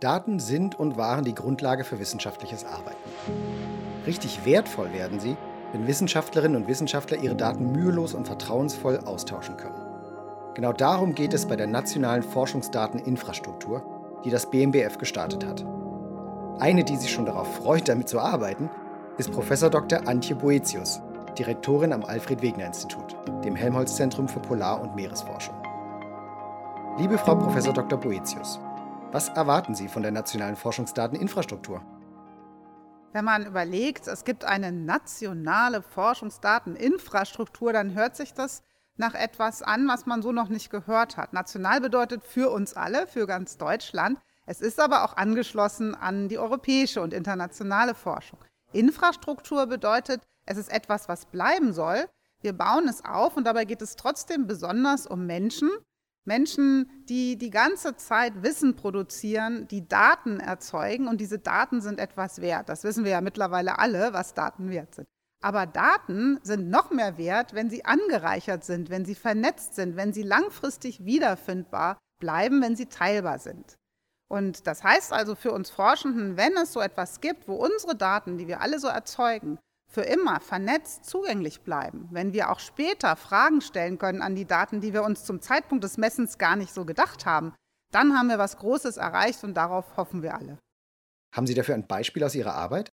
Daten sind und waren die Grundlage für wissenschaftliches Arbeiten. Richtig wertvoll werden sie, wenn Wissenschaftlerinnen und Wissenschaftler ihre Daten mühelos und vertrauensvoll austauschen können. Genau darum geht es bei der nationalen Forschungsdateninfrastruktur, die das BMBF gestartet hat. Eine, die sich schon darauf freut, damit zu arbeiten, ist Prof. Dr. Antje Boetius, Direktorin am Alfred-Wegener-Institut, dem Helmholtz-Zentrum für Polar- und Meeresforschung. Liebe Frau Prof. Dr. Boetius, was erwarten Sie von der nationalen Forschungsdateninfrastruktur? Wenn man überlegt, es gibt eine nationale Forschungsdateninfrastruktur, dann hört sich das nach etwas an, was man so noch nicht gehört hat. National bedeutet für uns alle, für ganz Deutschland. Es ist aber auch angeschlossen an die europäische und internationale Forschung. Infrastruktur bedeutet, es ist etwas, was bleiben soll. Wir bauen es auf und dabei geht es trotzdem besonders um Menschen, Menschen, die die ganze Zeit Wissen produzieren, die Daten erzeugen und diese Daten sind etwas wert. Das wissen wir ja mittlerweile alle, was Daten wert sind. Aber Daten sind noch mehr wert, wenn sie angereichert sind, wenn sie vernetzt sind, wenn sie langfristig wiederfindbar bleiben, wenn sie teilbar sind. Und das heißt also für uns Forschenden, wenn es so etwas gibt, wo unsere Daten, die wir alle so erzeugen, für immer vernetzt zugänglich bleiben, wenn wir auch später Fragen stellen können an die Daten, die wir uns zum Zeitpunkt des Messens gar nicht so gedacht haben, dann haben wir was Großes erreicht und darauf hoffen wir alle. Haben Sie dafür ein Beispiel aus Ihrer Arbeit?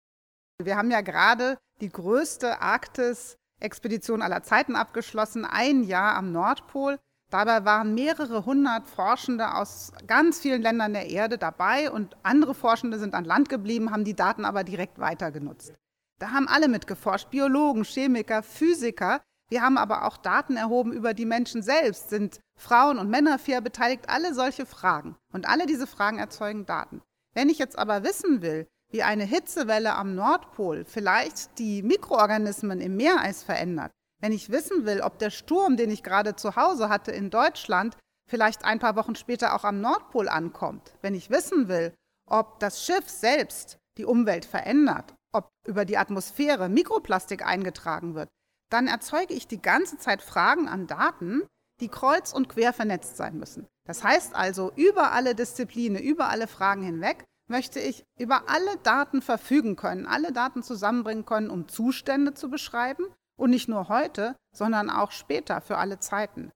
Wir haben ja gerade die größte Arktis-Expedition aller Zeiten abgeschlossen, ein Jahr am Nordpol. Dabei waren mehrere hundert Forschende aus ganz vielen Ländern der Erde dabei und andere Forschende sind an Land geblieben, haben die Daten aber direkt weitergenutzt. Da haben alle mitgeforscht, Biologen, Chemiker, Physiker. Wir haben aber auch Daten erhoben über die Menschen selbst. Sind Frauen und Männer fair beteiligt? Alle solche Fragen. Und alle diese Fragen erzeugen Daten. Wenn ich jetzt aber wissen will, wie eine Hitzewelle am Nordpol vielleicht die Mikroorganismen im Meereis verändert, wenn ich wissen will, ob der Sturm, den ich gerade zu Hause hatte in Deutschland, vielleicht ein paar Wochen später auch am Nordpol ankommt, wenn ich wissen will, ob das Schiff selbst die Umwelt verändert, ob über die Atmosphäre Mikroplastik eingetragen wird, dann erzeuge ich die ganze Zeit Fragen an Daten, die kreuz und quer vernetzt sein müssen. Das heißt also, über alle Disziplinen, über alle Fragen hinweg möchte ich über alle Daten verfügen können, alle Daten zusammenbringen können, um Zustände zu beschreiben und nicht nur heute, sondern auch später für alle Zeiten.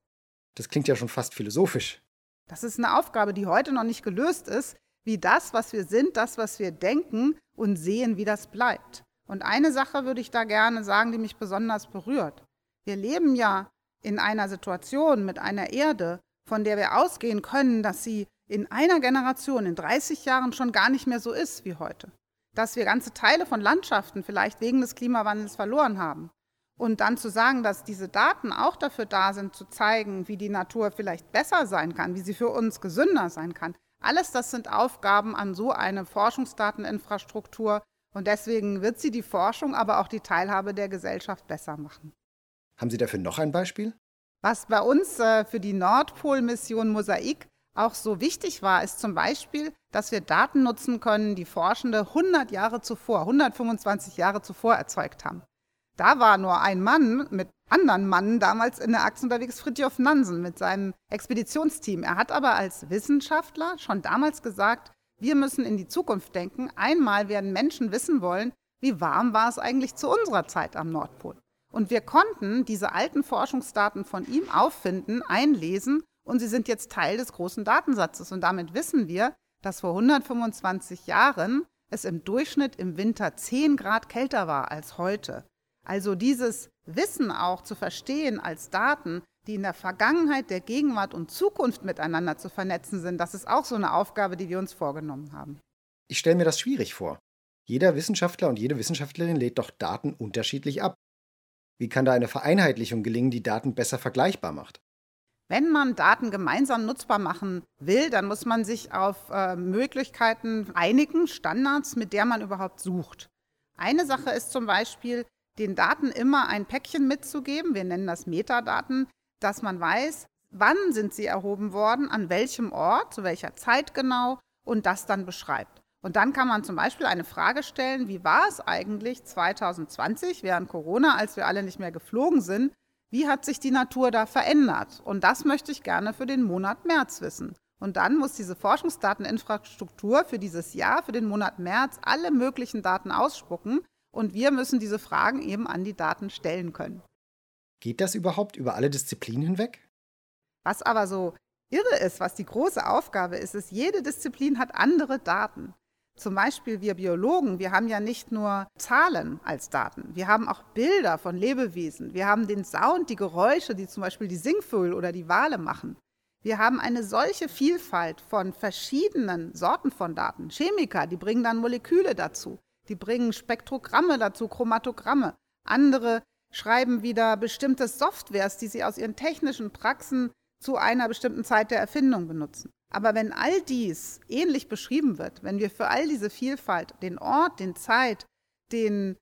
Das klingt ja schon fast philosophisch. Das ist eine Aufgabe, die heute noch nicht gelöst ist, wie das, was wir sind, das, was wir denken und sehen, wie das bleibt. Und eine Sache würde ich da gerne sagen, die mich besonders berührt. Wir leben ja in einer Situation mit einer Erde, von der wir ausgehen können, dass sie in einer Generation, in 30 Jahren schon gar nicht mehr so ist wie heute. Dass wir ganze Teile von Landschaften vielleicht wegen des Klimawandels verloren haben. Und dann zu sagen, dass diese Daten auch dafür da sind, zu zeigen, wie die Natur vielleicht besser sein kann, wie sie für uns gesünder sein kann, alles das sind Aufgaben an so eine Forschungsdateninfrastruktur und deswegen wird sie die Forschung, aber auch die Teilhabe der Gesellschaft besser machen. Haben Sie dafür noch ein Beispiel? Was bei uns äh, für die Nordpol-Mission Mosaik auch so wichtig war, ist zum Beispiel, dass wir Daten nutzen können, die Forschende 100 Jahre zuvor, 125 Jahre zuvor erzeugt haben. Da war nur ein Mann mit anderen Mann damals in der Achse unterwegs, Fridtjof Nansen mit seinem Expeditionsteam. Er hat aber als Wissenschaftler schon damals gesagt, wir müssen in die Zukunft denken. Einmal werden Menschen wissen wollen, wie warm war es eigentlich zu unserer Zeit am Nordpol. Und wir konnten diese alten Forschungsdaten von ihm auffinden, einlesen und sie sind jetzt Teil des großen Datensatzes. Und damit wissen wir, dass vor 125 Jahren es im Durchschnitt im Winter 10 Grad kälter war als heute. Also dieses Wissen auch zu verstehen als Daten, die in der Vergangenheit, der Gegenwart und Zukunft miteinander zu vernetzen sind, das ist auch so eine Aufgabe, die wir uns vorgenommen haben. Ich stelle mir das schwierig vor. Jeder Wissenschaftler und jede Wissenschaftlerin lädt doch Daten unterschiedlich ab. Wie kann da eine Vereinheitlichung gelingen, die Daten besser vergleichbar macht? Wenn man Daten gemeinsam nutzbar machen will, dann muss man sich auf äh, Möglichkeiten einigen, Standards, mit der man überhaupt sucht. Eine Sache ist zum Beispiel, den Daten immer ein Päckchen mitzugeben, wir nennen das Metadaten, dass man weiß, wann sind sie erhoben worden, an welchem Ort, zu welcher Zeit genau und das dann beschreibt. Und dann kann man zum Beispiel eine Frage stellen, wie war es eigentlich 2020 während Corona, als wir alle nicht mehr geflogen sind, wie hat sich die Natur da verändert? Und das möchte ich gerne für den Monat März wissen. Und dann muss diese Forschungsdateninfrastruktur für dieses Jahr, für den Monat März, alle möglichen Daten ausspucken. Und wir müssen diese Fragen eben an die Daten stellen können. Geht das überhaupt über alle Disziplinen hinweg? Was aber so irre ist, was die große Aufgabe ist, ist, jede Disziplin hat andere Daten. Zum Beispiel wir Biologen, wir haben ja nicht nur Zahlen als Daten, wir haben auch Bilder von Lebewesen, wir haben den Sound, die Geräusche, die zum Beispiel die Singvögel oder die Wale machen. Wir haben eine solche Vielfalt von verschiedenen Sorten von Daten. Chemiker, die bringen dann Moleküle dazu, die bringen Spektrogramme dazu, Chromatogramme. Andere schreiben wieder bestimmte Softwares, die sie aus ihren technischen Praxen zu einer bestimmten Zeit der Erfindung benutzen. Aber wenn all dies ähnlich beschrieben wird, wenn wir für all diese Vielfalt den Ort, den Zeit, den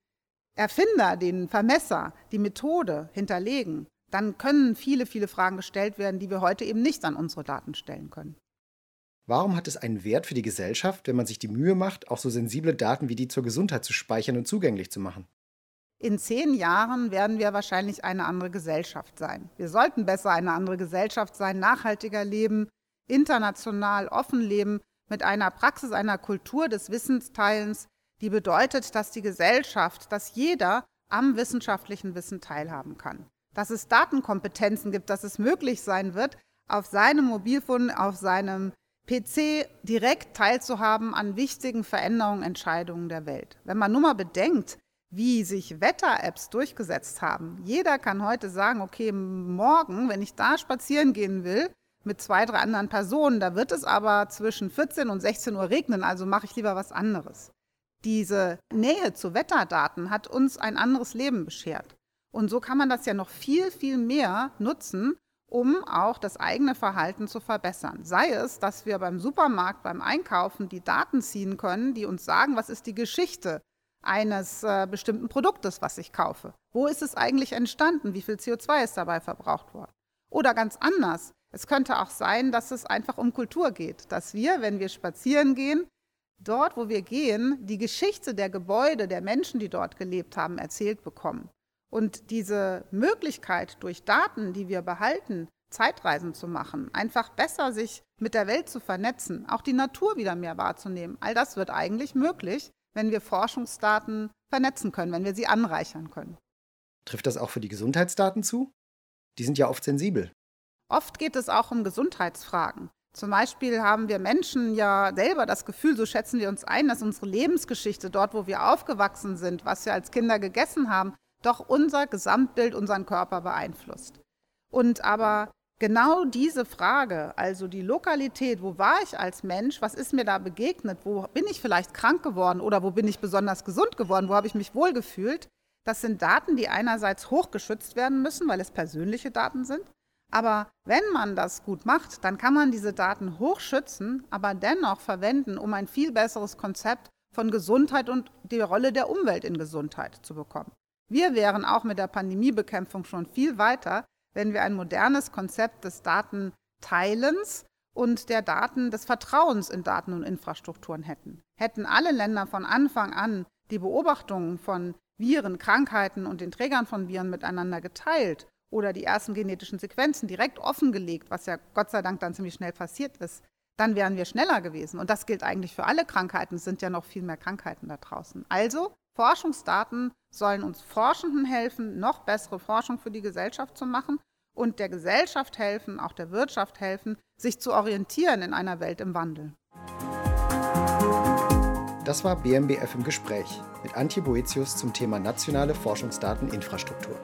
Erfinder, den Vermesser, die Methode hinterlegen, dann können viele, viele Fragen gestellt werden, die wir heute eben nicht an unsere Daten stellen können. Warum hat es einen Wert für die Gesellschaft, wenn man sich die Mühe macht, auch so sensible Daten wie die zur Gesundheit zu speichern und zugänglich zu machen? In zehn Jahren werden wir wahrscheinlich eine andere Gesellschaft sein. Wir sollten besser eine andere Gesellschaft sein, nachhaltiger leben, international offen leben, mit einer Praxis, einer Kultur des Wissensteilens, die bedeutet, dass die Gesellschaft, dass jeder am wissenschaftlichen Wissen teilhaben kann dass es Datenkompetenzen gibt, dass es möglich sein wird, auf seinem Mobilfon, auf seinem PC direkt teilzuhaben an wichtigen Veränderungen, Entscheidungen der Welt. Wenn man nur mal bedenkt, wie sich Wetter-Apps durchgesetzt haben. Jeder kann heute sagen, okay, morgen, wenn ich da spazieren gehen will, mit zwei, drei anderen Personen, da wird es aber zwischen 14 und 16 Uhr regnen, also mache ich lieber was anderes. Diese Nähe zu Wetterdaten hat uns ein anderes Leben beschert. Und so kann man das ja noch viel, viel mehr nutzen, um auch das eigene Verhalten zu verbessern. Sei es, dass wir beim Supermarkt, beim Einkaufen die Daten ziehen können, die uns sagen, was ist die Geschichte eines äh, bestimmten Produktes, was ich kaufe. Wo ist es eigentlich entstanden? Wie viel CO2 ist dabei verbraucht worden? Oder ganz anders. Es könnte auch sein, dass es einfach um Kultur geht, dass wir, wenn wir spazieren gehen, dort, wo wir gehen, die Geschichte der Gebäude, der Menschen, die dort gelebt haben, erzählt bekommen. Und diese Möglichkeit durch Daten, die wir behalten, Zeitreisen zu machen, einfach besser sich mit der Welt zu vernetzen, auch die Natur wieder mehr wahrzunehmen, all das wird eigentlich möglich, wenn wir Forschungsdaten vernetzen können, wenn wir sie anreichern können. Trifft das auch für die Gesundheitsdaten zu? Die sind ja oft sensibel. Oft geht es auch um Gesundheitsfragen. Zum Beispiel haben wir Menschen ja selber das Gefühl, so schätzen wir uns ein, dass unsere Lebensgeschichte dort, wo wir aufgewachsen sind, was wir als Kinder gegessen haben, doch unser Gesamtbild, unseren Körper beeinflusst. Und aber genau diese Frage, also die Lokalität, wo war ich als Mensch, was ist mir da begegnet, wo bin ich vielleicht krank geworden oder wo bin ich besonders gesund geworden, wo habe ich mich wohlgefühlt, das sind Daten, die einerseits hochgeschützt werden müssen, weil es persönliche Daten sind. Aber wenn man das gut macht, dann kann man diese Daten hochschützen, aber dennoch verwenden, um ein viel besseres Konzept von Gesundheit und die Rolle der Umwelt in Gesundheit zu bekommen. Wir wären auch mit der Pandemiebekämpfung schon viel weiter, wenn wir ein modernes Konzept des Datenteilens und der Daten des Vertrauens in Daten und Infrastrukturen hätten. Hätten alle Länder von Anfang an die Beobachtungen von Viren, Krankheiten und den Trägern von Viren miteinander geteilt oder die ersten genetischen Sequenzen direkt offengelegt, was ja Gott sei Dank dann ziemlich schnell passiert ist, dann wären wir schneller gewesen. Und das gilt eigentlich für alle Krankheiten. Es sind ja noch viel mehr Krankheiten da draußen. Also Forschungsdaten sollen uns Forschenden helfen, noch bessere Forschung für die Gesellschaft zu machen und der Gesellschaft helfen, auch der Wirtschaft helfen, sich zu orientieren in einer Welt im Wandel. Das war BMBF im Gespräch mit Antje Boetius zum Thema nationale Forschungsdateninfrastruktur.